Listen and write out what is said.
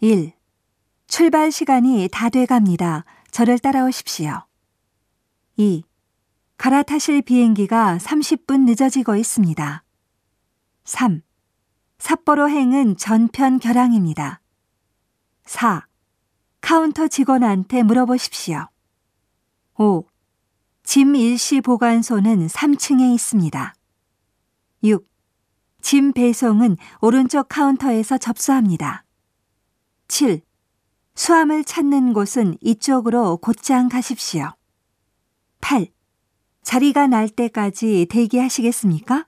1. 출발 시간이 다 돼갑니다. 저를 따라오십시오. 2. 갈아타실 비행기가 30분 늦어지고 있습니다. 3. 삿포로행은 전편 결항입니다. 4. 카운터 직원한테 물어보십시오. 5. 짐 일시 보관소는 3층에 있습니다. 6. 짐 배송은 오른쪽 카운터에서 접수합니다. 7. 수암을 찾는 곳은 이쪽으로 곧장 가십시오. 8. 자리가 날 때까지 대기하시겠습니까?